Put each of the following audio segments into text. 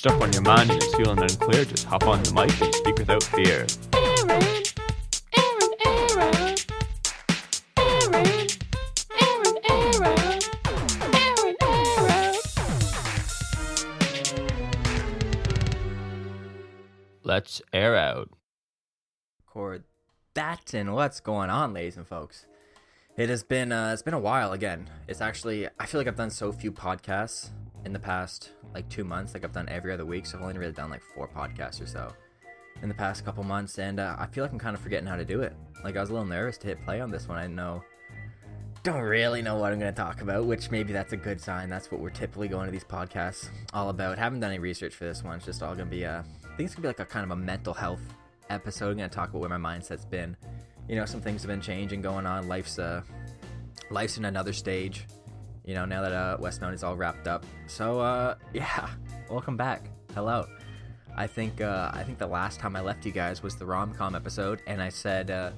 Stuff on your mind and it's feeling unclear, just hop on the mic and speak without fear. Let's air out. record that and what's going on ladies and folks it has been uh, it's been a while again it's actually i feel like i've done so few podcasts in the past like two months like i've done every other week so i've only really done like four podcasts or so in the past couple months and uh, i feel like i'm kind of forgetting how to do it like i was a little nervous to hit play on this one i know don't really know what i'm going to talk about which maybe that's a good sign that's what we're typically going to these podcasts all about haven't done any research for this one it's just all going to be uh, i think it's going to be like a kind of a mental health episode. I'm gonna talk about where my mindset's been. You know, some things have been changing, going on. Life's uh, life's in another stage. You know, now that uh, Westmount is all wrapped up. So uh, yeah, welcome back. Hello. I think uh, I think the last time I left you guys was the rom com episode, and I said uh,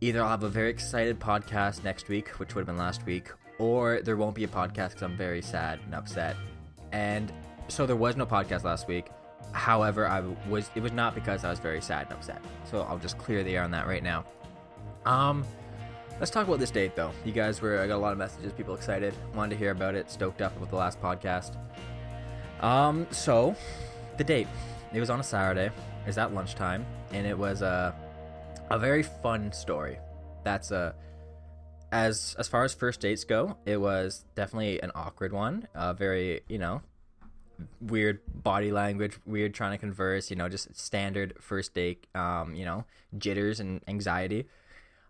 either I'll have a very excited podcast next week, which would have been last week, or there won't be a podcast because I'm very sad and upset. And so there was no podcast last week. However, I was it was not because I was very sad and upset. So I'll just clear the air on that right now. Um, let's talk about this date though. You guys were I got a lot of messages, people excited, wanted to hear about it, stoked up about the last podcast. Um, so the date. It was on a Saturday. It was at lunchtime, and it was a a very fun story. That's a as as far as first dates go, it was definitely an awkward one. Uh, very you know weird body language, weird trying to converse, you know, just standard first date, um, you know, jitters and anxiety.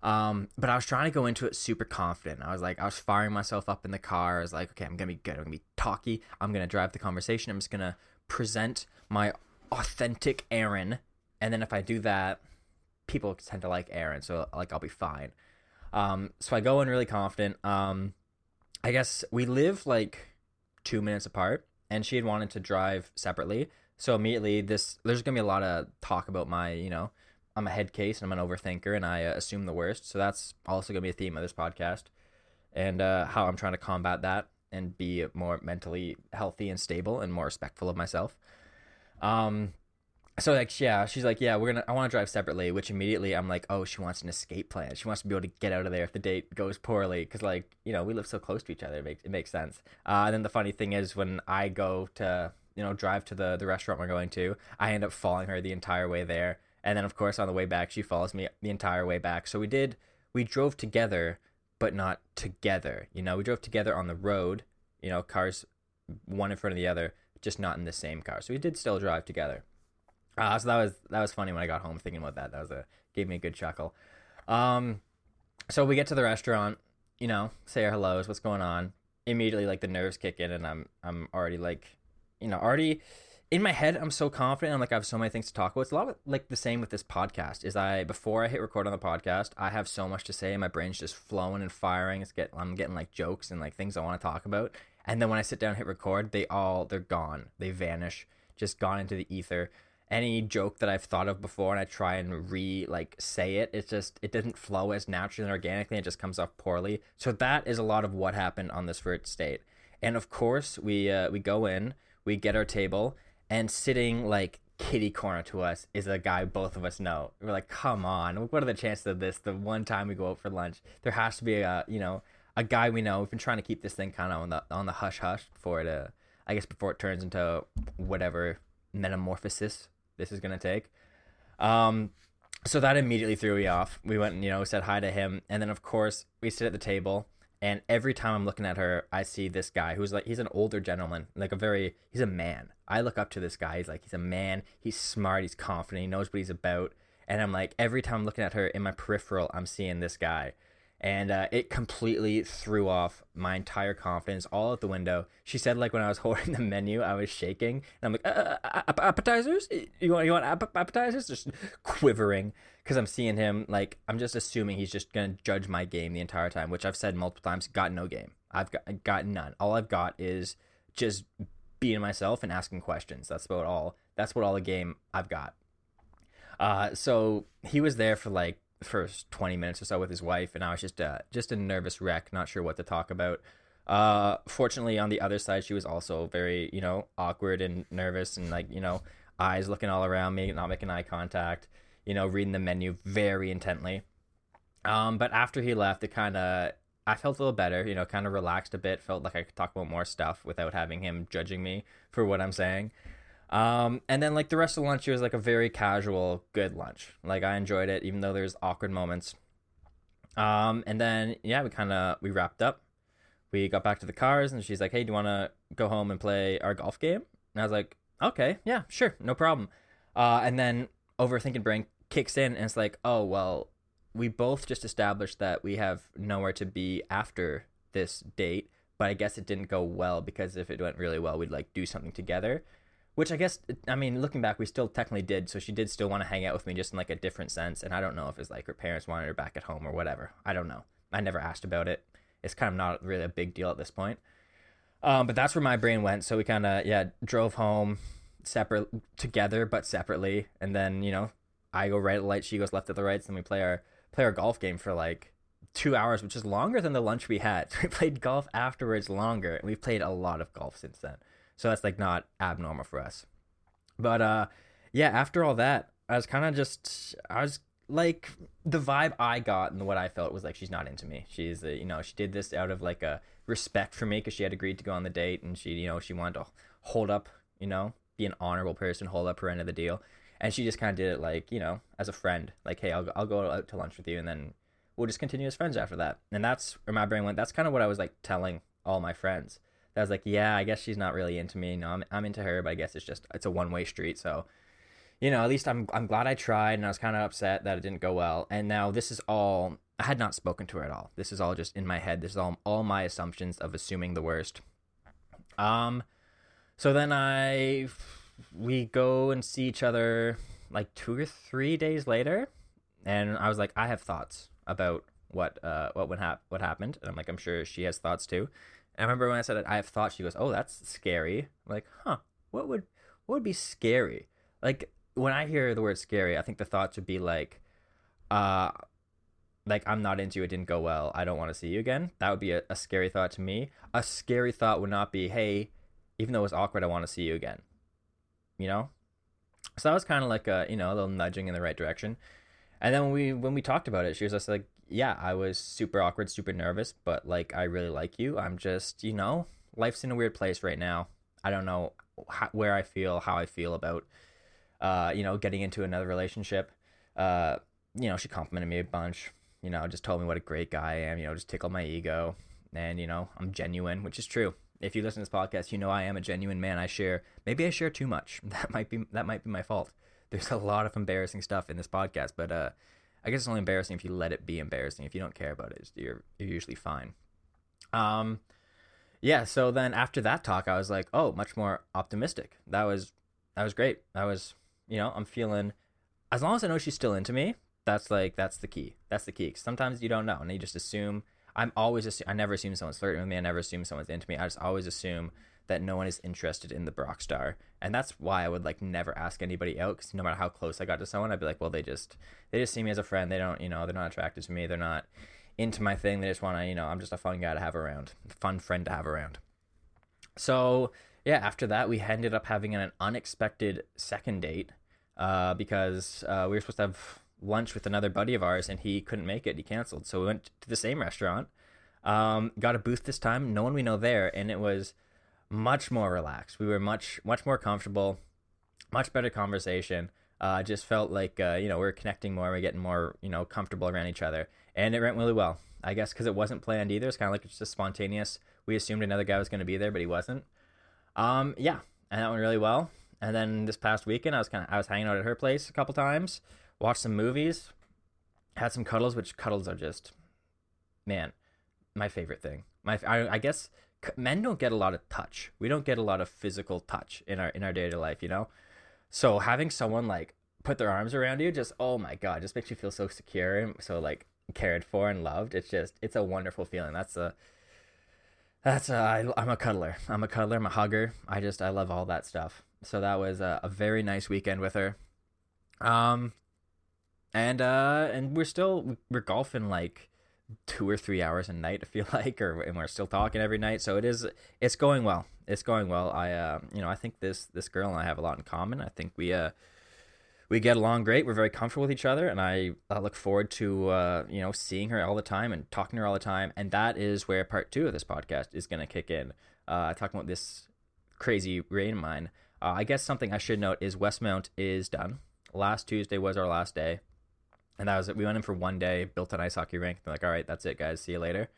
Um, but I was trying to go into it super confident. I was like, I was firing myself up in the car. I was like, okay, I'm gonna be good. I'm gonna be talky. I'm gonna drive the conversation. I'm just gonna present my authentic Aaron, and then if I do that, people tend to like Aaron, so like I'll be fine. Um, so I go in really confident. Um, I guess we live like two minutes apart and she had wanted to drive separately. So immediately, this there's gonna be a lot of talk about my, you know, I'm a head case and I'm an overthinker and I uh, assume the worst. So that's also gonna be a theme of this podcast, and uh, how I'm trying to combat that and be more mentally healthy and stable and more respectful of myself. Um, so like yeah, she's like yeah, we're gonna I want to drive separately, which immediately I'm like oh she wants an escape plan. She wants to be able to get out of there if the date goes poorly because like you know we live so close to each other, it makes it makes sense. Uh, and then the funny thing is when I go to you know drive to the the restaurant we're going to, I end up following her the entire way there, and then of course on the way back she follows me the entire way back. So we did we drove together, but not together. You know we drove together on the road. You know cars one in front of the other, just not in the same car. So we did still drive together. Uh, so that was that was funny when I got home thinking about that. That was a gave me a good chuckle. Um, so we get to the restaurant, you know, say our hellos, what's going on? Immediately, like the nerves kick in, and I'm I'm already like, you know, already in my head. I'm so confident. I'm like I have so many things to talk about. It's a lot of like the same with this podcast. Is I before I hit record on the podcast, I have so much to say. My brain's just flowing and firing. It's get I'm getting like jokes and like things I want to talk about. And then when I sit down and hit record, they all they're gone. They vanish, just gone into the ether any joke that I've thought of before and I try and re like say it, it just it doesn't flow as naturally and organically. It just comes off poorly. So that is a lot of what happened on this first date. And of course, we uh, we go in, we get our table, and sitting like kitty corner to us is a guy both of us know. We're like, come on, what are the chances of this? The one time we go out for lunch, there has to be a you know a guy we know. We've been trying to keep this thing kind of on the on the hush hush before it, uh, I guess, before it turns into whatever metamorphosis this is gonna take. Um, so that immediately threw me off. We went and you know said hi to him, and then of course we sit at the table. And every time I'm looking at her, I see this guy who's like he's an older gentleman, like a very he's a man. I look up to this guy. He's like he's a man. He's smart. He's confident. He knows what he's about. And I'm like every time I'm looking at her in my peripheral, I'm seeing this guy and uh, it completely threw off my entire confidence all out the window she said like when i was holding the menu i was shaking and i'm like uh, uh, uh appetizers you want you want appetizers just quivering because i'm seeing him like i'm just assuming he's just gonna judge my game the entire time which i've said multiple times got no game. I've got, got none. All i've got is just being myself and asking questions. That's about all. That's what all the game i've got. Uh, so he was there for like first 20 minutes or so with his wife and I was just just a nervous wreck, not sure what to talk about. Uh, fortunately, on the other side, she was also very, you know, awkward and nervous and like, you know, eyes looking all around me, not making eye contact, you know, reading the menu very intently. Um, but after he left, it kind of, I felt a little better, you know, kind of relaxed a bit, felt like I could talk about more stuff without having him judging me for what I'm saying. Um, and then like the rest of lunch, it was like a very casual, good lunch. Like I enjoyed it, even though there's awkward moments. Um, and then yeah, we kind of we wrapped up. We got back to the cars, and she's like, "Hey, do you want to go home and play our golf game?" And I was like, "Okay, yeah, sure, no problem." Uh, and then overthinking brain kicks in, and it's like, "Oh well, we both just established that we have nowhere to be after this date." But I guess it didn't go well because if it went really well, we'd like do something together which I guess I mean looking back we still technically did so she did still want to hang out with me just in like a different sense and I don't know if it's like her parents wanted her back at home or whatever. I don't know. I never asked about it. It's kind of not really a big deal at this point. Um, but that's where my brain went so we kind of yeah drove home separate together but separately and then you know I go right at the light she goes left at the right and we play our play our golf game for like two hours which is longer than the lunch we had we played golf afterwards longer and we've played a lot of golf since then so that's like not abnormal for us. But uh yeah, after all that, I was kind of just I was like the vibe I got and what I felt was like she's not into me. She's uh, you know, she did this out of like a respect for me cuz she had agreed to go on the date and she, you know, she wanted to hold up, you know, be an honorable person, hold up her end of the deal. And she just kind of did it like, you know, as a friend, like, hey, I'll, I'll go out to lunch with you and then we'll just continue as friends after that. And that's where my brain went. That's kind of what I was like telling all my friends I was like, yeah, I guess she's not really into me. No, I'm I'm into her, but I guess it's just it's a one way street. So, you know, at least I'm I'm glad I tried, and I was kind of upset that it didn't go well. And now this is all I had not spoken to her at all. This is all just in my head. This is all all my assumptions of assuming the worst. Um, so then I we go and see each other like two or three days later, and I was like, I have thoughts about what uh what would hap- what happened, and I'm like, I'm sure she has thoughts too. And I remember when I said it, I have thoughts. She goes, "Oh, that's scary." I'm like, huh? What would what would be scary? Like when I hear the word scary, I think the thoughts would be like, uh, like I'm not into you. It didn't go well. I don't want to see you again. That would be a, a scary thought to me. A scary thought would not be, hey, even though it was awkward, I want to see you again. You know. So that was kind of like a you know a little nudging in the right direction. And then when we when we talked about it, she was just like, yeah, I was super awkward, super nervous, but like I really like you. I'm just, you know, life's in a weird place right now. I don't know how, where I feel, how I feel about, uh, you know, getting into another relationship. Uh, you know, she complimented me a bunch. You know, just told me what a great guy I am. You know, just tickled my ego, and you know, I'm genuine, which is true. If you listen to this podcast, you know I am a genuine man. I share. Maybe I share too much. That might be that might be my fault. There's a lot of embarrassing stuff in this podcast, but uh, I guess it's only embarrassing if you let it be embarrassing. If you don't care about it, you're you're usually fine. Um, yeah. So then after that talk, I was like, oh, much more optimistic. That was that was great. That was you know I'm feeling as long as I know she's still into me. That's like that's the key. That's the key. Sometimes you don't know, and you just assume. I'm always assume, I never assume someone's flirting with me. I never assume someone's into me. I just always assume that no one is interested in the Brock star. And that's why I would like never ask anybody out because no matter how close I got to someone, I'd be like, well, they just they just see me as a friend. They don't, you know, they're not attracted to me. They're not into my thing. They just want to, you know, I'm just a fun guy to have around, fun friend to have around. So yeah, after that, we ended up having an unexpected second date uh, because uh, we were supposed to have lunch with another buddy of ours and he couldn't make it. He canceled. So we went to the same restaurant. Um, got a booth this time. No one we know there, and it was much more relaxed. We were much much more comfortable, much better conversation. Uh, just felt like uh, you know we are connecting more, we are getting more you know comfortable around each other, and it went really well. I guess because it wasn't planned either. It's kind of like it's just spontaneous. We assumed another guy was going to be there, but he wasn't. Um, yeah, and that went really well. And then this past weekend, I was kind of I was hanging out at her place a couple times, watched some movies, had some cuddles, which cuddles are just, man, my favorite thing. My I, I guess men don't get a lot of touch. We don't get a lot of physical touch in our in our day to life, you know. So having someone like put their arms around you, just oh my god, just makes you feel so secure and so like cared for and loved. It's just it's a wonderful feeling. That's a that's a, I, I'm a cuddler. I'm a cuddler. I'm a hugger. I just I love all that stuff. So that was a, a very nice weekend with her. Um, and uh, and we're still we're golfing like two or three hours a night. I feel like, or and we're still talking every night. So it is. It's going well. It's going well. I, uh, you know, I think this this girl and I have a lot in common. I think we, uh, we get along great. We're very comfortable with each other, and I, I look forward to, uh, you know, seeing her all the time and talking to her all the time. And that is where part two of this podcast is going to kick in. Uh, talking about this crazy rain of mine. Uh, I guess something I should note is Westmount is done. Last Tuesday was our last day and that was it. We went in for one day, built an ice hockey rink. They're like, all right, that's it, guys. See you later.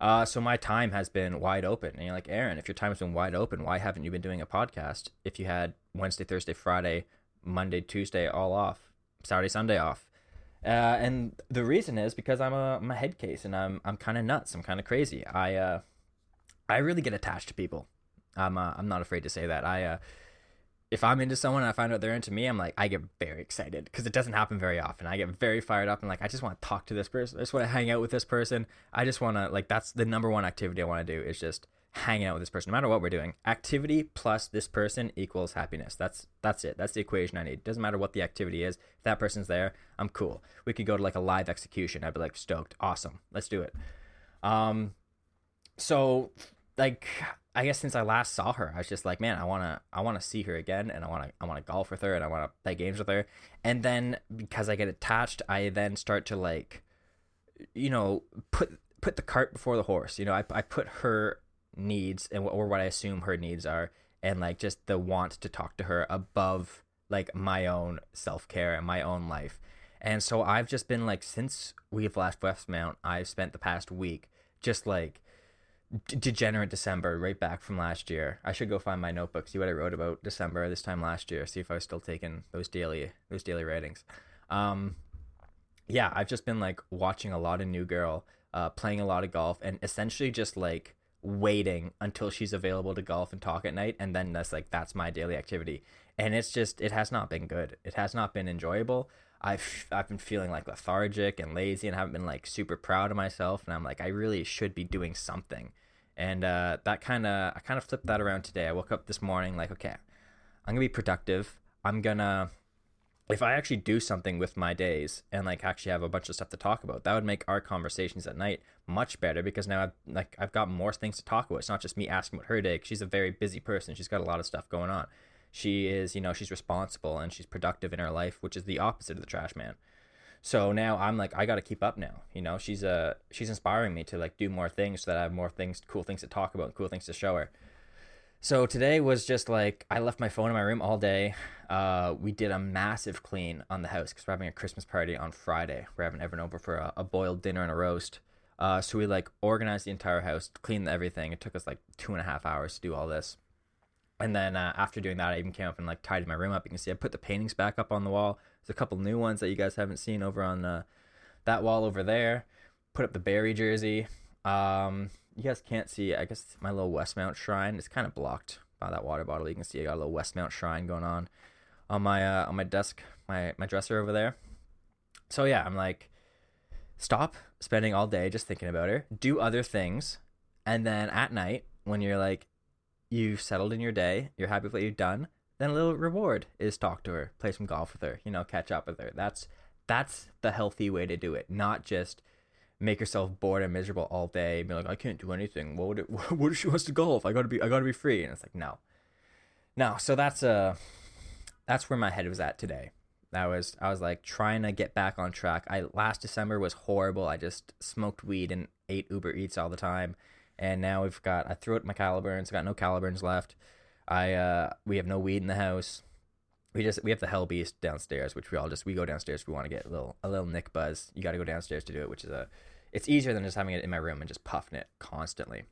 Uh, so my time has been wide open. And you're like, Aaron, if your time has been wide open, why haven't you been doing a podcast? If you had Wednesday, Thursday, Friday, Monday, Tuesday all off, Saturday, Sunday off. Uh, and the reason is because I'm a, I'm a head case and I'm I'm kind of nuts. I'm kind of crazy. I uh, I really get attached to people. I'm uh, I'm not afraid to say that. I uh, if I'm into someone and I find out they're into me, I'm like, I get very excited because it doesn't happen very often. I get very fired up and like, I just want to talk to this person. I just want to hang out with this person. I just want to, like, that's the number one activity I want to do is just hanging out with this person, no matter what we're doing. Activity plus this person equals happiness. That's that's it. That's the equation I need. Doesn't matter what the activity is. If that person's there, I'm cool. We could go to like a live execution. I'd be like stoked. Awesome. Let's do it. Um, so like I guess since I last saw her, I was just like, man, I wanna I wanna see her again, and I wanna I wanna golf with her, and I wanna play games with her. And then because I get attached, I then start to like, you know, put put the cart before the horse. You know, I I put her needs and or what I assume her needs are, and like just the want to talk to her above like my own self care and my own life. And so I've just been like since we've left Westmount, I've spent the past week just like degenerate December right back from last year. I should go find my notebook, see what I wrote about December this time last year, see if I was still taking those daily those daily ratings. Um, yeah, I've just been like watching a lot of New Girl, uh, playing a lot of golf, and essentially just like waiting until she's available to golf and talk at night, and then that's like that's my daily activity. And it's just it has not been good. It has not been enjoyable. I've I've been feeling like lethargic and lazy and haven't been like super proud of myself and I'm like I really should be doing something. And uh, that kind of I kind of flipped that around today. I woke up this morning like okay, I'm going to be productive. I'm going to if I actually do something with my days and like actually have a bunch of stuff to talk about, that would make our conversations at night much better because now I've like I've got more things to talk about. It's not just me asking about her day. She's a very busy person. She's got a lot of stuff going on she is you know she's responsible and she's productive in her life which is the opposite of the trash man. So now i'm like i gotta keep up now you know? She's uh she's inspiring me to like do more things so that i have more things cool things to talk about and cool things to show her. So today was just like i left my phone in my room all day. Uh we did a massive clean on the house because we're having a christmas party on friday. We're having everyone over for a, a boiled dinner and a roast. Uh so we like organized the entire house cleaned everything. It took us like two and a half hours to do all this and then uh, after doing that, I even came up and like tidied my room up. You can see I put the paintings back up on the wall. There's a couple new ones that you guys haven't seen over on uh, that wall over there. Put up the Barry jersey. Um, you guys can't see. I guess my little Westmount shrine is kind of blocked by that water bottle. You can see I got a little Westmount shrine going on on my uh, on my desk, my my dresser over there. So yeah, I'm like, stop spending all day just thinking about her. Do other things, and then at night when you're like you've settled in your day, you're happy with what you've done, then a little reward is talk to her, play some golf with her, you know, catch up with her. That's that's the healthy way to do it, not just make yourself bored and miserable all day and be like, I can't do anything. What would it what if she wants to golf? I gotta be I gotta be free. And it's like, no. No, so that's uh that's where my head was at today. I was I was like trying to get back on track. I last December was horrible. I just smoked weed and ate Uber Eats all the time and now we've got I threw out my caliburns, I got no caliburns left. I uh we have no weed in the house. We just we have the hell beast downstairs, which we all just we go downstairs if we want to get a little a little nick buzz. You got to go downstairs to do it, which is a it's easier than just having it in my room and just puffing it constantly.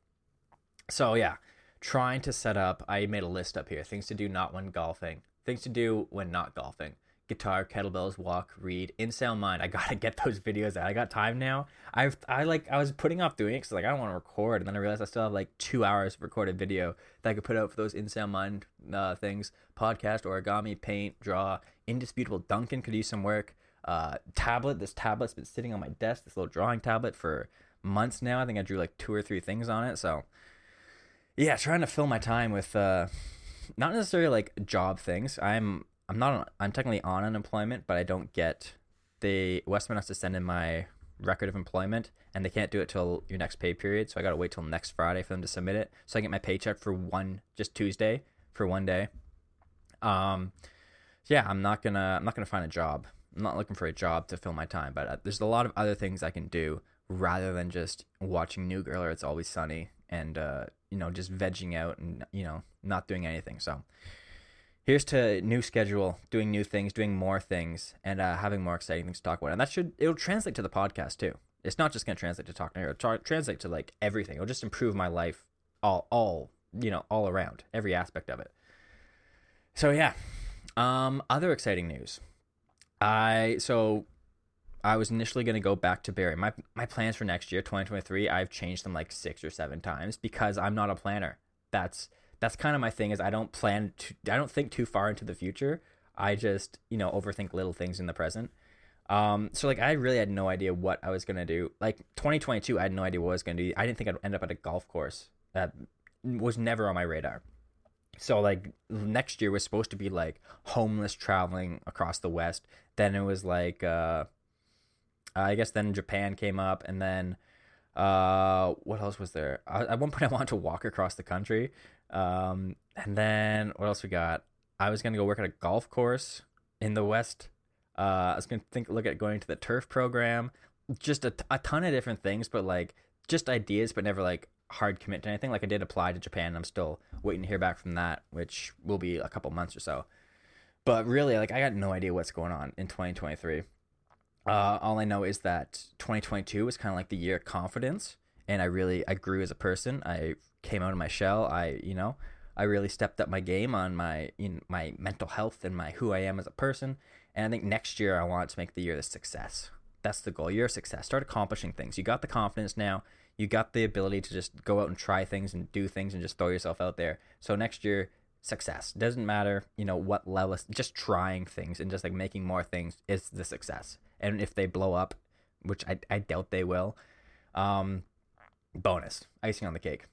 So yeah, trying to set up. I made a list up here: things to do not when golfing, things to do when not golfing guitar, kettlebells, walk, read, in mind. I gotta get those videos out. I got time now. I've I like I was putting off doing it because like I don't want to record, and then I realized I still have like two hours of recorded video that I could put out for those in mind uh, things. Podcast, origami, paint, draw. Indisputable Duncan could use some work. Uh, tablet. This tablet's been sitting on my desk. This little drawing tablet for months now. I think I drew like two or three things on it. So yeah, trying to fill my time with uh, not necessarily like job things. I'm I'm not. I'm technically on unemployment, but I don't get the Westmount has to send in my record of employment, and they can't do it till your next pay period. So I got to wait till next Friday for them to submit it. So I get my paycheck for one just Tuesday for one day. Um, yeah, I'm not gonna I'm not gonna find a job. I'm not looking for a job to fill my time, but uh, there's a lot of other things I can do rather than just watching New Girl or It's Always Sunny and uh, you know just vegging out and you know not doing anything. So here's to new schedule, doing new things, doing more things, and uh, having more exciting things to talk about. And that should it'll translate to the podcast too. It's not just gonna translate to talking here; it'll tra- translate to like everything. It'll just improve my life all all you know all around every aspect of it. So yeah, um, other exciting news. I so I was initially going to go back to Barrie. My my plans for next year, 2023, I've changed them like 6 or 7 times because I'm not a planner. That's that's kind of my thing is I don't plan to I don't think too far into the future. I just, you know, overthink little things in the present. Um, so like I really had no idea what I was gonna do. Like 2022, I had no idea what I was gonna do. I didn't think I'd end up at a golf course. That was never on my radar. So like next year was supposed to be like homeless traveling across the West. Then it was like uh, I guess then Japan came up, and then uh, what else was there? I, at one point, I wanted to walk across the country, um, and then what else we got? I was gonna go work at a golf course in the West. Uh, I was gonna think look at going to the turf program. Just a, a ton of different things, but like just ideas, but never like hard commit to anything. Like I did apply to Japan. and I'm still waiting to hear back from that, which will be a couple months or so. But really, like I got no idea what's going on in 2023. Uh, all I know is that 2022 was kind of like the year of confidence, and I really I grew as a person. I came out of my shell. I you know I really stepped up my game on my you know, my mental health and my who I am as a person. And I think next year I want to make the year the success. That's the goal. Of success. Start accomplishing things. You got the confidence now. You got the ability to just go out and try things and do things and just throw yourself out there. So next year, success. Doesn't matter, you know, what level. Just trying things and just like making more things is the success. And if they blow up, which I, I doubt they will, um, bonus icing on the cake.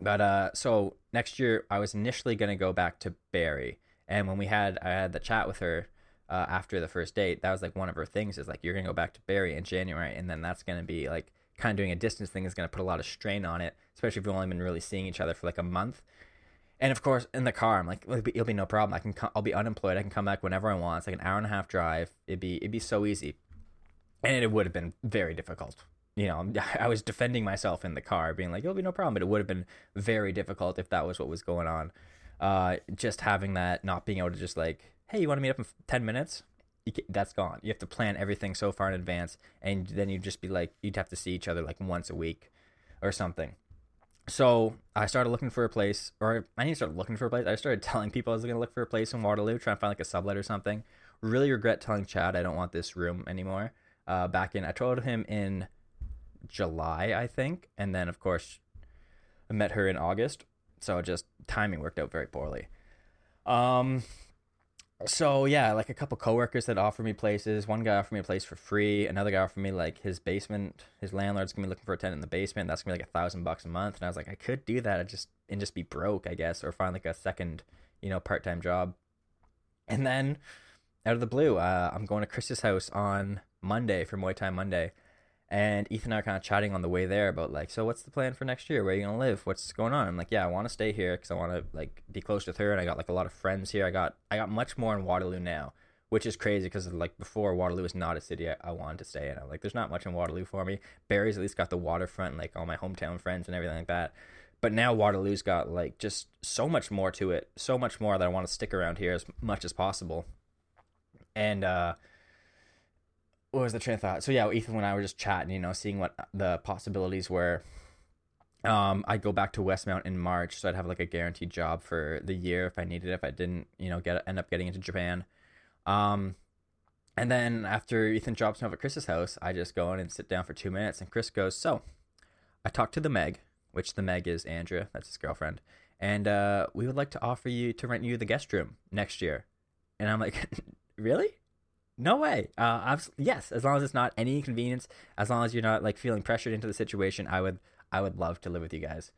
But uh, so next year I was initially gonna go back to Barrie, and when we had I had the chat with her uh, after the first date, that was like one of her things is like you're gonna go back to Barrie in January, and then that's gonna be like kind of doing a distance thing is gonna put a lot of strain on it, especially if you've only been really seeing each other for like a month. And of course, in the car, I'm like, it'll be, it'll be no problem. I can, co- I'll be unemployed. I can come back whenever I want. It's like an hour and a half drive. It'd be, it'd be so easy, and it would have been very difficult. You know, I was defending myself in the car, being like, it'll be no problem. But it would have been very difficult if that was what was going on. Uh, just having that, not being able to just like, hey, you want to meet up in ten minutes? You ca that's gone. You have to plan everything so far in advance, and then you'd just be like, you'd have to see each other like once a week, or something so I started looking for a place, or I didn't start looking for a place. I started telling people I was going to look for a place in Waterloo, trying to find like a sublet or something. Really regret telling Chad I don't want this room anymore. Uh, back in, I told him in July, I think, and then of course, I met her in August. So just timing worked out very poorly. Um, so yeah, like a couple coworkers that offered me places. One guy offered me a place for free. Another guy offered me like his basement. His landlord's gonna be looking for a tenant in the basement. That's gonna be like a thousand bucks a month. And I was like, I could do that. I just and just be broke, I guess, or find like a second, you know, part time job. And then out of the blue, uh, I'm going to Chris's house on Monday for Muay Thai Monday. And Ethan and I are kind of chatting on the way there about like, so what's the plan for next year? Where are you gonna live? What's going on? I'm like, yeah, I want to stay here because I want to like be close with her, and I got like a lot of friends here. I got I got much more in Waterloo now, which is crazy because like before Waterloo was not a city I, I wanted to stay in. I'm like, there's not much in Waterloo for me. Barrie's at least got the waterfront, and, like all my hometown friends and everything like that. But now Waterloo's got like just so much more to it, so much more that I want to stick around here as much as possible. And uh what was the train of thought? So yeah, Ethan and I were just chatting, you know, seeing what the possibilities were. Um, I'd go back to Westmount in March, so I'd have like a guaranteed job for the year if I needed it. If I didn't, you know, get end up getting into Japan. Um, and then after Ethan drops me off at Chris's house, I just go in and sit down for two minutes, and Chris goes, "So, I talked to the Meg, which the Meg is Andrea, that's his girlfriend, and uh, we would like to offer you to rent you the guest room next year." And I'm like, "Really?" No way. Uh, yes, as long as it's not any inconvenience, as long as you're not like feeling pressured into the situation, I would, I would love to live with you guys.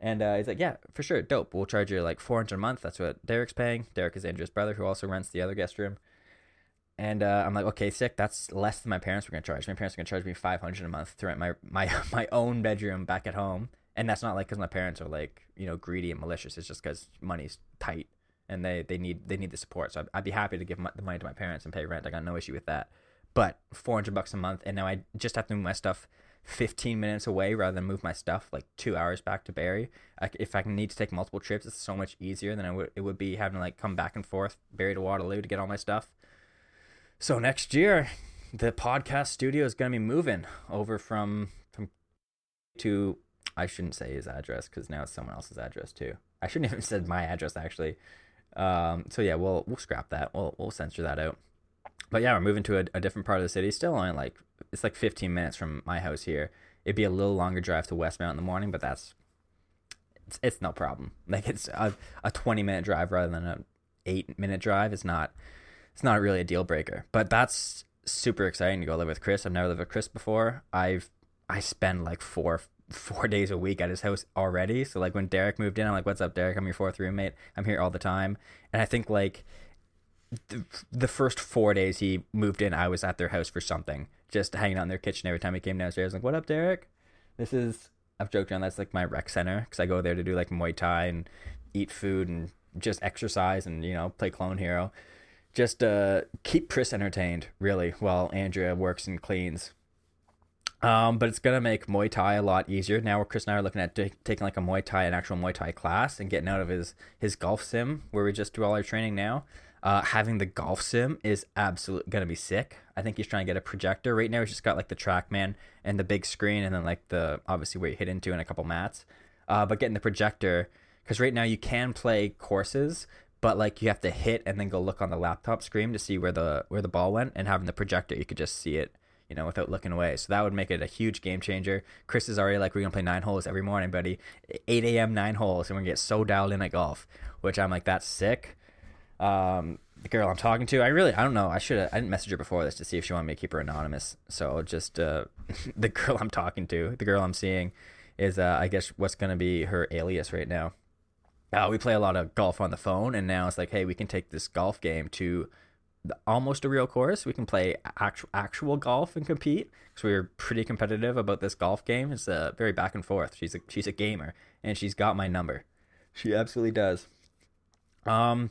And uh, he's like, yeah, for sure, dope. We'll charge you like four hundred a month. That's what Derek's paying. Derek is Andrew's brother, who also rents the other guest room. And uh, I'm like, okay, sick. That's less than my parents were gonna charge. My parents are gonna charge me 500 a month to rent my my my own bedroom back at home. And that's not like because my parents are like you know greedy and malicious. It's just because money's tight and they they need they need the support. So I'd, I'd be happy to give my, the money to my parents and pay rent. I got no issue with that. But 400 bucks a month, and now I just have to move my stuff 15 minutes away rather than move my stuff like two hours back to Barrie. I, if I need to take multiple trips, it's so much easier than I would, it would be having to like come back and forth Barrie to Waterloo to get all my stuff. So next year, the podcast studio is going to be moving over from from to I shouldn't say his address because now it's someone else's address too. I shouldn't even said my address actually. Um, so yeah, we'll we'll scrap that. We'll we'll censor that out. But yeah, we're moving to a, a different part of the city. Still only like it's like 15 minutes from my house here. It'd be a little longer drive to Westmount in the morning, but that's it's, it's no problem. Like it's a, a 20 minute drive rather than a eight minute drive. It's not it's not really a deal breaker. But that's super exciting to go live with Chris. I've never lived with Chris before. I've I spend like four four days a week at his house already. So like when Derek moved in, I'm like, "What's up, Derek? I'm your fourth roommate. I'm here all the time." And I think like the, the first four days he moved in, I was at their house for something, just hanging out in their kitchen every time he came downstairs. Like, "What up, Derek? This is." I've joked around. That's like my rec center because I go there to do like Muay Thai and eat food and just exercise and you know play Clone Hero. Just uh, keep Chris entertained, really, while Andrea works and cleans. Um, but it's gonna make Muay Thai a lot easier. Now, Chris and I are looking at t- taking like a Muay Thai, an actual Muay Thai class, and getting out of his his golf sim where we just do all our training now. Uh, having the golf sim is absolutely gonna be sick. I think he's trying to get a projector right now. He's just got like the TrackMan and the big screen, and then like the obviously where you hit into and a couple mats. Uh, but getting the projector because right now you can play courses, but like you have to hit and then go look on the laptop screen to see where the where the ball went, and having the projector, you could just see it you know, without looking away. So that would make it a huge game changer. Chris is already like, we're gonna play nine holes every morning, buddy. 8 a.m. nine holes, and we're gonna get so dialed in at golf, which I'm like, that's sick. Um, the girl I'm talking to, I really, I don't know. I should, I didn't message her before this to see if she wanted me to keep her anonymous. So just uh, the girl I'm talking to, the girl I'm seeing, is uh, I guess what's gonna be her alias right now. Uh, we play a lot of golf on the phone, and now it's like, hey, we can take this golf game to almost a real course. We can play actual actual golf and compete because we were pretty competitive about this golf game. It's uh, very back and forth. She's a she's a gamer and she's got my number. She absolutely does. Um,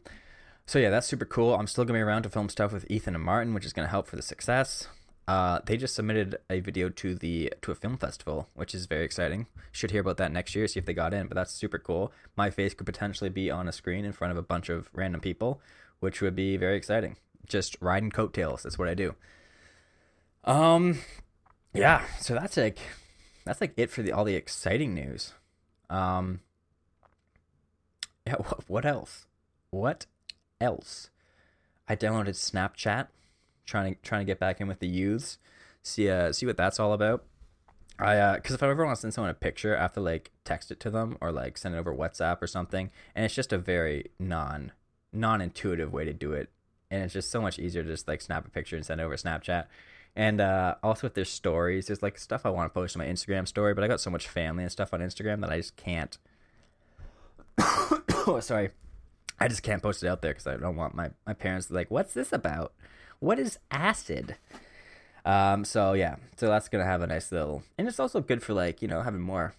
so yeah, that's super cool. I'm still gonna be around to film stuff with Ethan and Martin, which is gonna help for the success. Uh, they just submitted a video to the to a film festival, which is very exciting. Should hear about that next year, see if they got in. But that's super cool. My face could potentially be on a screen in front of a bunch of random people, which would be very exciting just riding coattails. That's what I do. Um, yeah. So that's like that's like it for the all the exciting news. Um, yeah. What, what else? What else? I downloaded Snapchat, trying to trying to get back in with the youths, see uh see what that's all about. I uh, because if I ever want to send someone a picture, I have to like text it to them or like send it over WhatsApp or something, and it's just a very non non intuitive way to do it and it's just so much easier to just like snap a picture and send over Snapchat. And uh, also with their stories, there's like stuff I want to post on my Instagram story, but I got so much family and stuff on Instagram that I just can't. oh, sorry, I just can't post it out there because I don't want my my parents like, what's this about? What is acid? Um, so yeah, so that's gonna have a nice little, and it's also good for like you know having more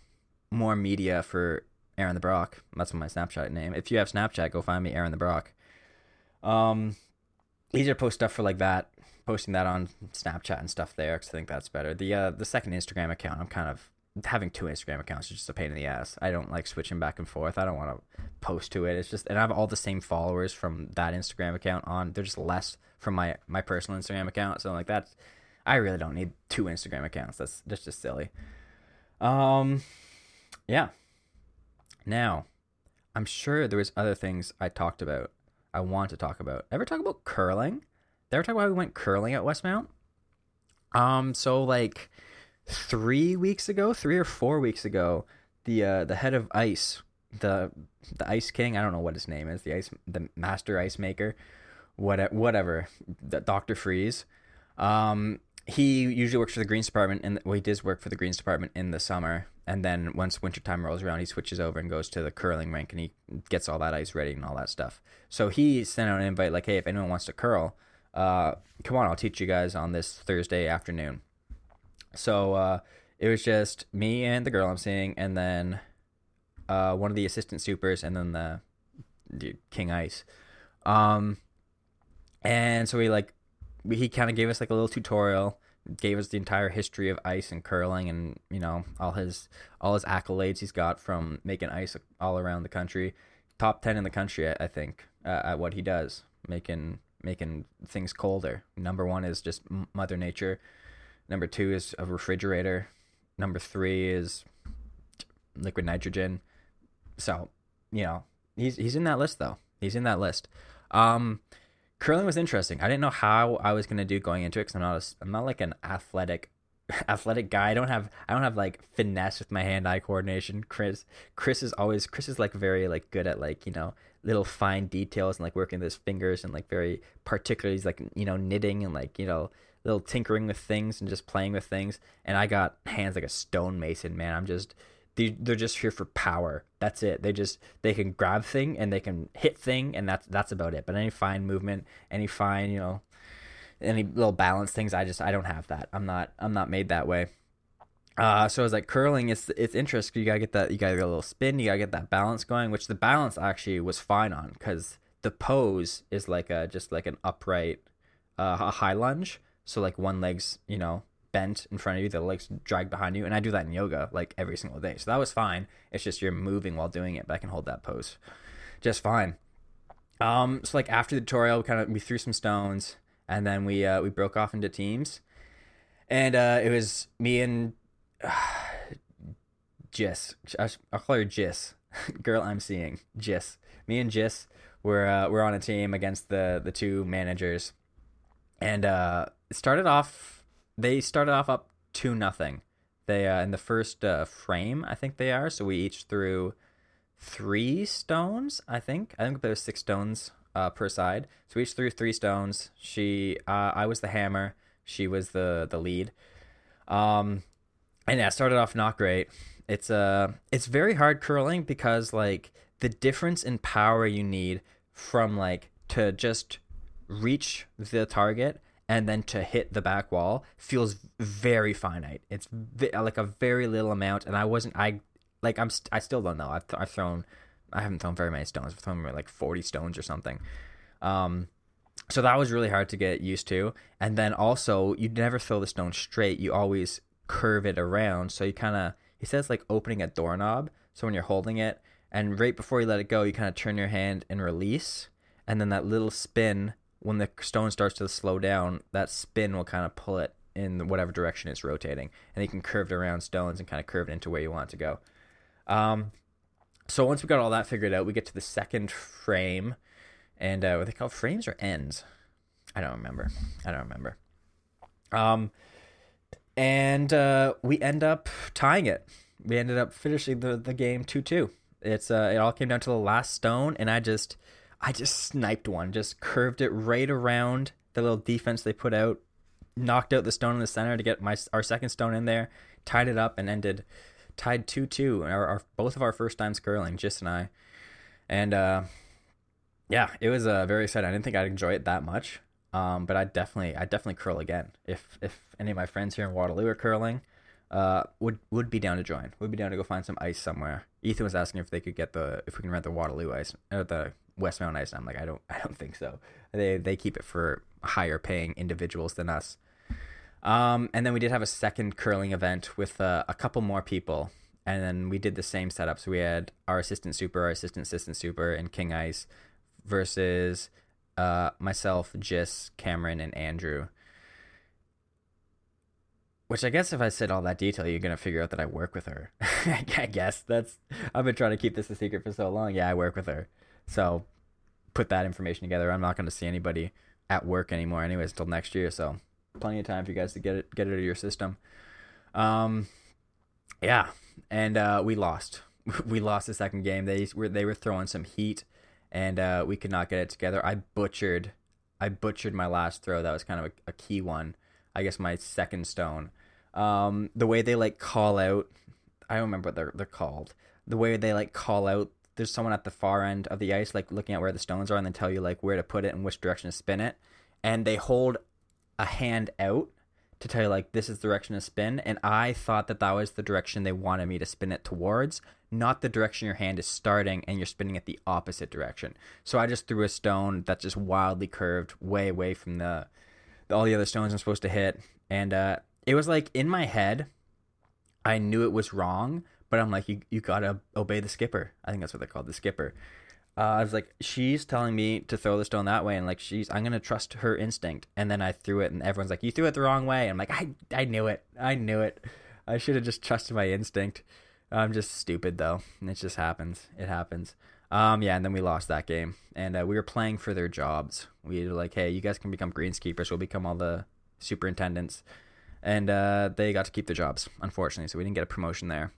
more media for Aaron the Brock. That's my Snapchat name. If you have Snapchat, go find me Aaron the Brock. Um, easier to post stuff for like that posting that on snapchat and stuff there because i think that's better. The uh the second instagram account i'm kind of having two instagram accounts is just a pain in the ass. I don't like switching back and forth. I don't want to post to it. It's just and i have all the same followers from that instagram account on they're just less from my my personal instagram account. So like that's i really don't need two instagram accounts. That's that's just silly. Um yeah. Now i'm sure there was other things i talked about I want to talk about. Ever talk about curling? They ever talk about how we went curling at Westmount? Um, so like three weeks ago, three or four weeks ago, the uh, the head of ice, the the ice king, I don't know what his name is, the ice, the master ice maker, what whatever, the Doctor Freeze. Um, he usually works for the greens department, and well, he does work for the greens department in the summer. And then once wintertime rolls around, he switches over and goes to the curling rink, and he gets all that ice ready and all that stuff. So he sent out an invite like, "Hey, if anyone wants to curl, uh, come on, I'll teach you guys on this Thursday afternoon. So uh, it was just me and the girl I'm seeing, and then uh, one of the assistant supers, and then the, the King Ice. Um, and so we like, he kind of gave us like a little tutorial, gave us the entire history of ice and curling, and you know all his all his accolades he's got from making ice all around the country. Top ten in the country, I, I think, uh, at what he does, making making things colder. Number one is just Mother Nature. Number two is a refrigerator. Number three is liquid nitrogen. So, you know, he's he's in that list though. He's in that list. Um, curling was interesting. I didn't know how I was gonna do going into it because I'm not a, I'm not like an athletic athletic guy. I don't have I don't have like finesse with my hand eye coordination. Chris Chris is always Chris is like very like good at like you know little fine details and like working with his fingers and like very particularly like you know knitting and like you know little tinkering with things and just playing with things. And I got hands like a stonemason, man. I'm just they, they're just here for power. That's it. They just they can grab thing and they can hit thing and that's that's about it. But any fine movement, any fine you know, any little balance things, I just I don't have that. I'm not I'm not made that way. Uh, so I was like curling. It's it's interesting. You gotta get that. You gotta get a little spin. You gotta get that balance going. Which the balance actually was fine on because the pose is like a just like an upright, uh, a high lunge. So like one leg's you know bent in front of you, the legs dragged behind you, and I do that in yoga like every single day. So that was fine. It's just you're moving while doing it, but I can hold that pose just fine. Um, so like after the tutorial, we kind of we threw some stones, and then we uh, we broke off into teams, and uh, it was me and uh. I'll call her Jis, girl I'm seeing Jis. Me and Jis were uh, we're on a team against the the two managers, and uh, it started off. They started off up two nothing. They uh, in the first uh, frame, I think they are. So we each threw three stones. I think I think there was six stones uh, per side. So we each threw three stones. She, uh, I was the hammer. She was the the lead. Um, and yeah, started off not great. It's uh, it's very hard curling because like the difference in power you need from like to just reach the target and then to hit the back wall feels very finite. It's like a very little amount, and I wasn't. I like I'm. St- I still don't know. I've, th- I've thrown. I haven't thrown very many stones. I've thrown like forty stones or something. Um, so that was really hard to get used to. And then also, you never throw the stone straight. You always curve it around. So you kind of. He says like opening a doorknob. So when you're holding it, and right before you let it go, you kind of turn your hand and release, and then that little spin when the stone starts to slow down, that spin will kind of pull it in whatever direction it's rotating, and you can curve it around stones and kind of curve it into where you want it to go. Um, so once we got all that figured out, we get to the second frame, and uh, what they call frames or ends? I don't remember. I don't remember. Um, and uh, we end up tying it. We ended up finishing the, the game two two. It's uh, it all came down to the last stone, and I just I just sniped one, just curved it right around the little defense they put out, knocked out the stone in the center to get my our second stone in there, tied it up, and ended tied two two. Our, our both of our first times curling, Jis and I, and uh, yeah, it was uh, very exciting. I didn't think I'd enjoy it that much, um, but I definitely I definitely curl again. If if any of my friends here in Waterloo are curling, uh, would would be down to join. Would be down to go find some ice somewhere. Ethan was asking if they could get the if we can rent the Waterloo ice or the Westmount ice. And I'm like, I don't I don't think so. They they keep it for higher paying individuals than us. Um, and then we did have a second curling event with uh, a couple more people, and then we did the same setup. So we had our assistant super, our assistant assistant super, and King Ice versus uh, myself, Jis, Cameron, and Andrew. Which I guess if I said all that detail, you're gonna figure out that I work with her. I guess that's I've been trying to keep this a secret for so long. Yeah, I work with her. So put that information together. I'm not gonna see anybody at work anymore, anyways, until next year. So plenty of time for you guys to get it get it out of your system. Um, yeah, and uh, we lost. we lost the second game. They were they were throwing some heat, and uh, we could not get it together. I butchered, I butchered my last throw. That was kind of a, a key one. I guess my second stone. Um, the way they like call out, I don't remember what they're they're called. The way they like call out. There's someone at the far end of the ice, like looking at where the stones are, and then tell you like where to put it and which direction to spin it. And they hold a hand out to tell you like this is the direction to spin. And i thought that that was the direction they wanted me to spin it towards not the direction your hand is starting and you're spinning it the opposite direction. So i just threw a stone that's just wildly curved way away from the all the other stones i'm supposed to hit. And uh it was like in my head i knew it was wrong but i'm like you, you gotta obey the skipper i think that's what they're called the skipper uh, I was like, she's telling me to throw the stone that way, and like she's, I'm gonna trust her instinct. And then I threw it, and everyone's like, you threw it the wrong way. I'm like, I, I knew it, I knew it. I should have just trusted my instinct. I'm just stupid though, it just happens. It happens. Um, yeah, and then we lost that game, and uh, we were playing for their jobs. We were like, hey, you guys can become greenskeepers. We'll become all the superintendents, and uh, they got to keep their jobs, unfortunately. So we didn't get a promotion there.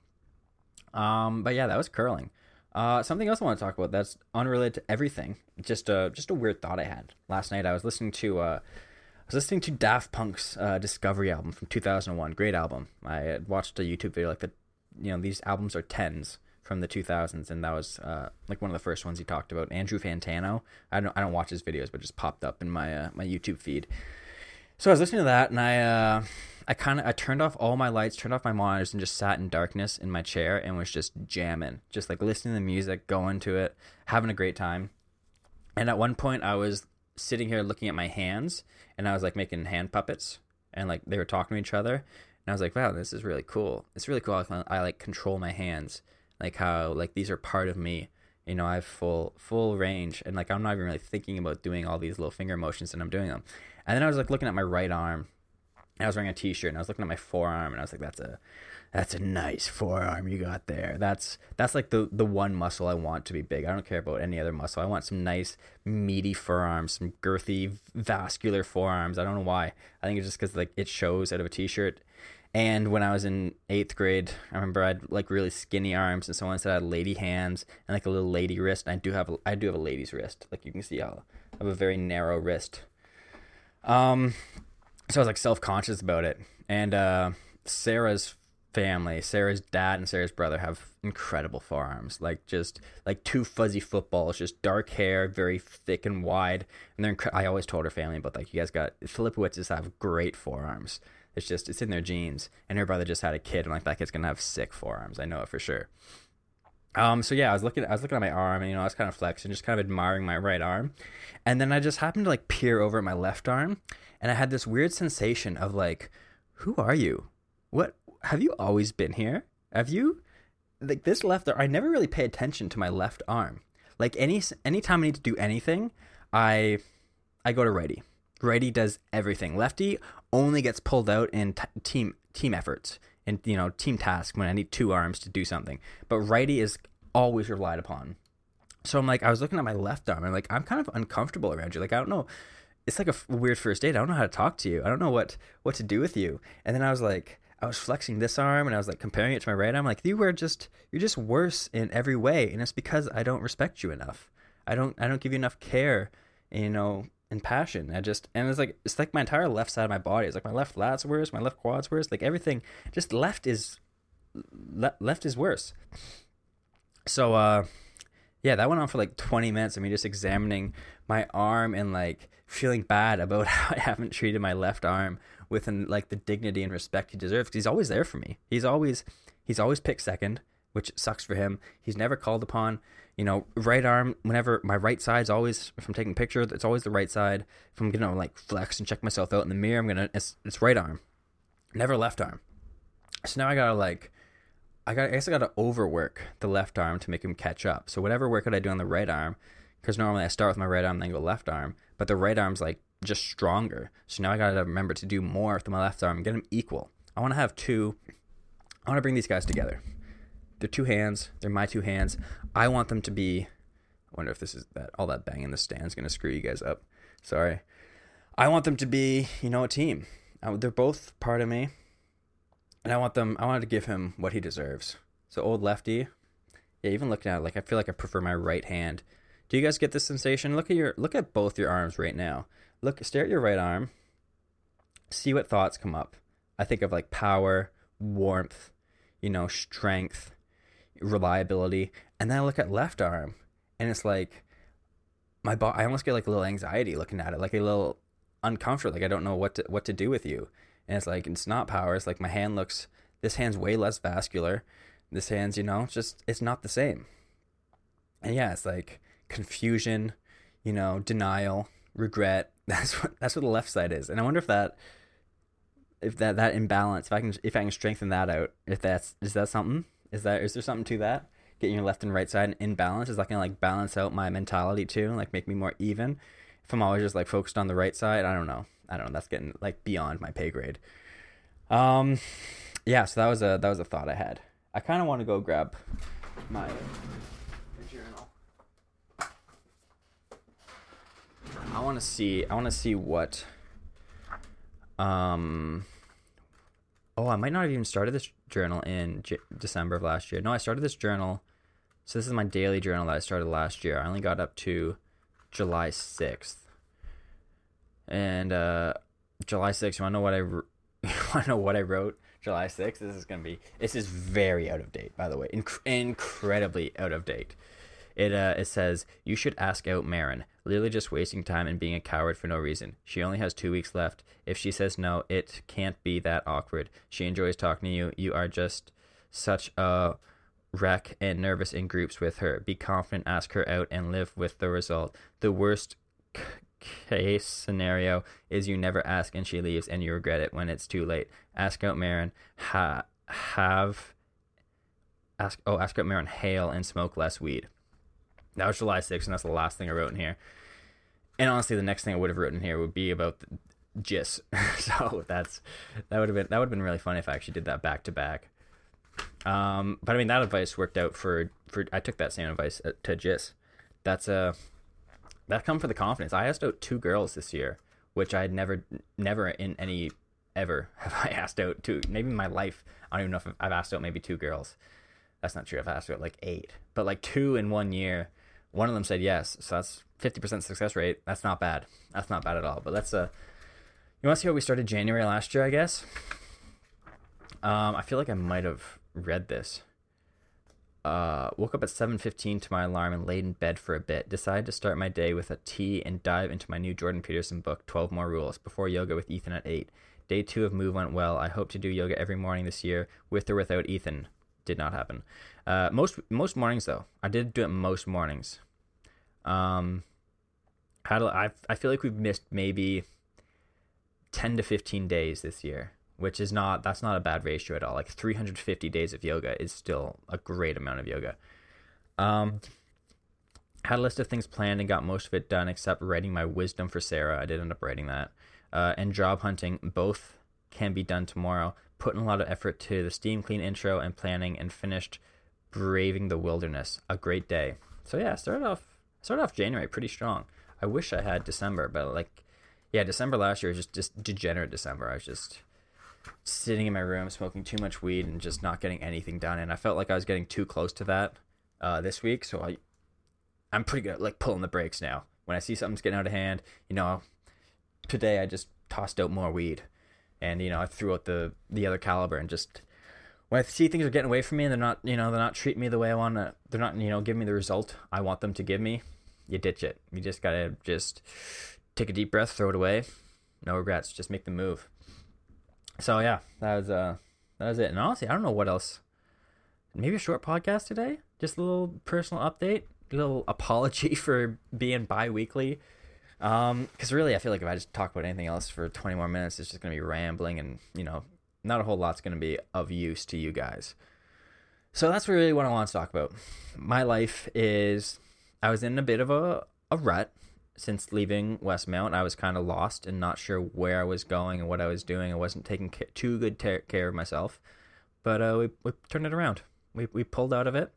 Um, but yeah, that was curling. Uh, something else I want to talk about that's unrelated to everything. Just a just a weird thought I had last night. I was listening to uh, I was listening to Daft Punk's uh, Discovery album from 2001. Great album. I had watched a YouTube video like the you know these albums are tens from the 2000s, and that was uh, like one of the first ones he talked about. Andrew Fantano. I don't I don't watch his videos, but just popped up in my uh, my YouTube feed. So I was listening to that, and I uh, I kind of I turned off all my lights, turned off my monitors, and just sat in darkness in my chair and was just jamming, just like listening to the music, going to it, having a great time. And at one point, I was sitting here looking at my hands, and I was like making hand puppets, and like they were talking to each other, and I was like, wow, this is really cool. It's really cool. I, I like control my hands, like how like these are part of me. You know, I have full full range, and like I'm not even really thinking about doing all these little finger motions, and I'm doing them. And then I was like looking at my right arm, I was wearing a t-shirt, and I was looking at my forearm, and I was like, "That's a, that's a nice forearm you got there. That's that's like the the one muscle I want to be big. I don't care about any other muscle. I want some nice meaty forearms, some girthy vascular forearms. I don't know why. I think it's just because like it shows out of a t-shirt. And when I was in eighth grade, I remember I had like really skinny arms, and someone said I had lady hands and like a little lady wrist. And I do have a, I do have a lady's wrist. Like you can see, I have a very narrow wrist. Um, so I was like self conscious about it. And uh, Sarah's family, Sarah's dad and Sarah's brother have incredible forearms, like just like two fuzzy footballs, just dark hair, very thick and wide. And they're incre- I always told her family, but like you guys got Filipowiczes have great forearms. It's just it's in their genes. And her brother just had a kid, and like that kid's gonna have sick forearms. I know it for sure. Um, so yeah, I was looking, I was looking at my arm, and you know, I was kind of flexing, just kind of admiring my right arm, and then I just happened to like peer over at my left arm, and I had this weird sensation of like, who are you? What have you always been here? Have you like this left arm? I never really pay attention to my left arm. Like any anytime I need to do anything, I I go to righty. Righty does everything. Lefty only gets pulled out in t- team team efforts and you know team task when I need two arms to do something. But righty is always relied upon. So I'm like, I was looking at my left arm. I'm like, I'm kind of uncomfortable around you. Like, I don't know. It's like a f- weird first date. I don't know how to talk to you. I don't know what what to do with you. And then I was like, I was flexing this arm and I was like comparing it to my right arm. Like, you are just you're just worse in every way, and it's because I don't respect you enough. I don't I don't give you enough care, you know, and passion. I just and it's like it's like my entire left side of my body. It's like my left lat's worse, my left quad's worse. Like everything, just left is le- left is worse. So uh, yeah, that went on for like twenty minutes I mean, just examining my arm and like feeling bad about how I haven't treated my left arm with like the dignity and respect he deserves. Because he's always there for me. He's always he's always picked second, which sucks for him. He's never called upon you know, right arm, whenever my right side's always, if I'm taking a picture, it's always the right side. If I'm gonna like flex and check myself out in the mirror, I'm gonna, it's, it's right arm, never left arm. So now I gotta like, I got, I guess I gotta overwork the left arm to make him catch up. So whatever work I do on the right arm, because normally I start with my right arm, then go left arm, but the right arm's like just stronger. So now I gotta remember to do more with my left arm, get them equal. I wanna have two, I wanna bring these guys together they're two hands. They're my two hands. I want them to be. I wonder if this is that all that bang in the stand's gonna screw you guys up. Sorry. I want them to be, you know, a team. I, they're both part of me, and I want them. I wanted to give him what he deserves. So old lefty. Yeah, even looking at it, like I feel like I prefer my right hand. Do you guys get this sensation? Look at your look at both your arms right now. Look, stare at your right arm. See what thoughts come up. I think of like power, warmth, you know, strength, reliability. And then I look at left arm and it's like my bo- I almost get like a little anxiety looking at it, like a little uncomfortable. Like I don't know what to what to do with you. And it's like it's not power. It's like my hand looks. This hand's way less vascular. This hand's, you know, it's just it's not the same. And yeah, it's like confusion, you know, denial, regret. That's what that's what the left side is. And I wonder if that if that that imbalance, if I can if I can strengthen that out, if that's is that something? Is that is there something to that? Getting your left and right side in balance is that gonna like balance out my mentality too, like make me more even. If I'm always just like focused on the right side, I don't know. I don't know. That's getting like beyond my pay grade. Um, yeah. So that was a that was a thought I had. I kind of want to go grab my journal. I want to see. I want to see what. Um. Oh, I might not have even started this journal in J- December of last year. No, I started this journal. So this is my daily journal that I started last year. I only got up to July sixth, and uh, July sixth. You want to know what I? want to know what I wrote? July 6th. This is going to be, this is very out of date, by the way. Inc- incredibly out of date. It, uh, it says, You should ask out Marin. Literally just wasting time and being a coward for no reason. She only has two weeks left. If she says no, it can't be that awkward. She enjoys talking to you. You are just such a wreck and nervous in groups with her. Be confident, ask her out, and live with the result. The worst c- case scenario is you never ask and she leaves and you regret it when it's too late. Ask out Marin. Ha- have ask oh ask out Marin. Hail and smoke less weed. That was July 6th, and that's the last thing I wrote in here. And honestly, the next thing I would have written here would be about GIS. so that's that would have been that would have been really fun if I actually did that back to back. Um, but I mean that advice worked out for for I took that same advice uh, to GIS. That's a that come for the confidence. I asked out two girls this year, which I had never, never in any ever have I asked out two. Maybe in my life, I don't even know if I've asked out maybe two girls. That's not true. I've asked out like eight, but like two in one year. One of them said yes, so that's fifty percent success rate. That's not bad. That's not bad at all. But let's uh, you want to see how we started January last year? I guess. Um, I feel like I might have read this uh, woke up at 7.15 to my alarm and laid in bed for a bit decided to start my day with a tea and dive into my new jordan peterson book 12 more rules before yoga with ethan at 8 day two of move went well i hope to do yoga every morning this year with or without ethan did not happen uh, most most mornings though i did do it most mornings um do I, I feel like we've missed maybe 10 to 15 days this year which is not that's not a bad ratio at all. Like 350 days of yoga is still a great amount of yoga. Um, had a list of things planned and got most of it done except writing my wisdom for Sarah. I did end up writing that. Uh, and job hunting both can be done tomorrow. Putting a lot of effort to the steam clean intro and planning and finished braving the wilderness. A great day. So yeah, started off started off January pretty strong. I wish I had December, but like yeah, December last year was just just degenerate December. I was just sitting in my room smoking too much weed and just not getting anything done and i felt like i was getting too close to that uh, this week so i i'm pretty good at like pulling the brakes now when i see something's getting out of hand you know today i just tossed out more weed and you know i threw out the the other caliber and just when i see things are getting away from me and they're not you know they're not treating me the way i want to they're not you know giving me the result i want them to give me you ditch it you just gotta just take a deep breath throw it away no regrets just make the move so yeah, that was uh that was it. And honestly, I don't know what else. Maybe a short podcast today. Just a little personal update, a little apology for being bi-weekly. Um, because really, I feel like if I just talk about anything else for 20 more minutes, it's just gonna be rambling, and you know, not a whole lot's gonna be of use to you guys. So that's really what I want to talk about. My life is, I was in a bit of a a rut since leaving Westmount, I was kind of lost and not sure where I was going and what I was doing. I wasn't taking ca- too good ta- care of myself, but uh, we we turned it around. We we pulled out of it.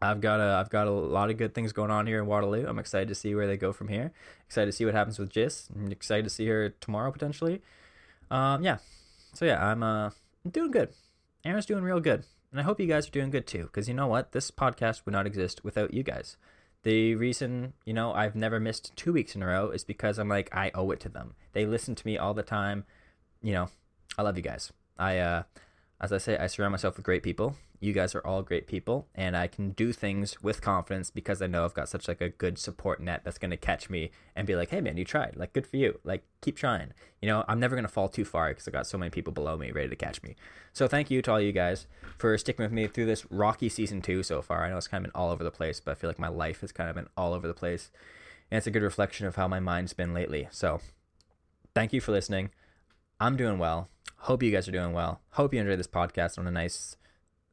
I've got a I've got a lot of good things going on here in Waterloo. I'm excited to see where they go from here. Excited to see what happens with Jis. I'm excited to see her tomorrow potentially. Um, yeah. So yeah, I'm uh doing good. Aaron's doing real good, and I hope you guys are doing good too. Because you know what, this podcast would not exist without you guys. The reason, you know, I've never missed two weeks in a row is because I'm like, I owe it to them. They listen to me all the time. You know, I love you guys. I, uh, as I say, I surround myself with great people, You guys are all great people, and I can do things with confidence because I know I've got such like a good support net that's gonna catch me and be like, "Hey, man, you tried. Like, good for you. Like, keep trying." You know, I'm never gonna fall too far because I got so many people below me ready to catch me. So thank you to all you guys for sticking with me through this rocky season two so far. I know it's kind of been all over the place, but I feel like my life has kind of been all over the place, and it's a good reflection of how my mind's been lately. So thank you for listening. I'm doing well. Hope you guys are doing well. Hope you enjoyed this podcast on a nice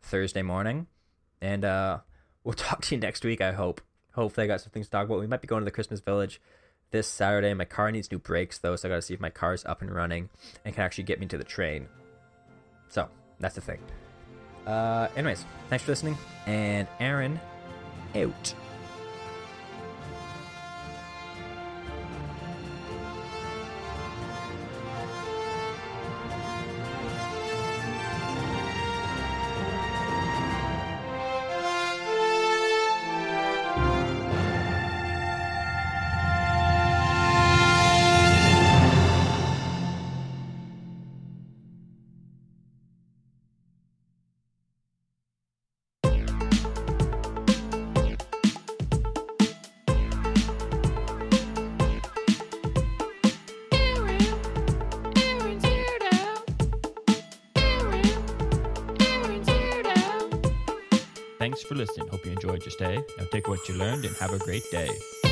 Thursday morning. And uh, we'll talk to you next week, I hope. Hopefully, I got some things to talk about. We might be going to the Christmas Village this Saturday. My car needs new brakes, though, so I got to see if my car's up and running and can actually get me to the train. So, that's the thing. Uh, anyways, thanks for listening. And Aaron, out. Take what you learned and have a great day.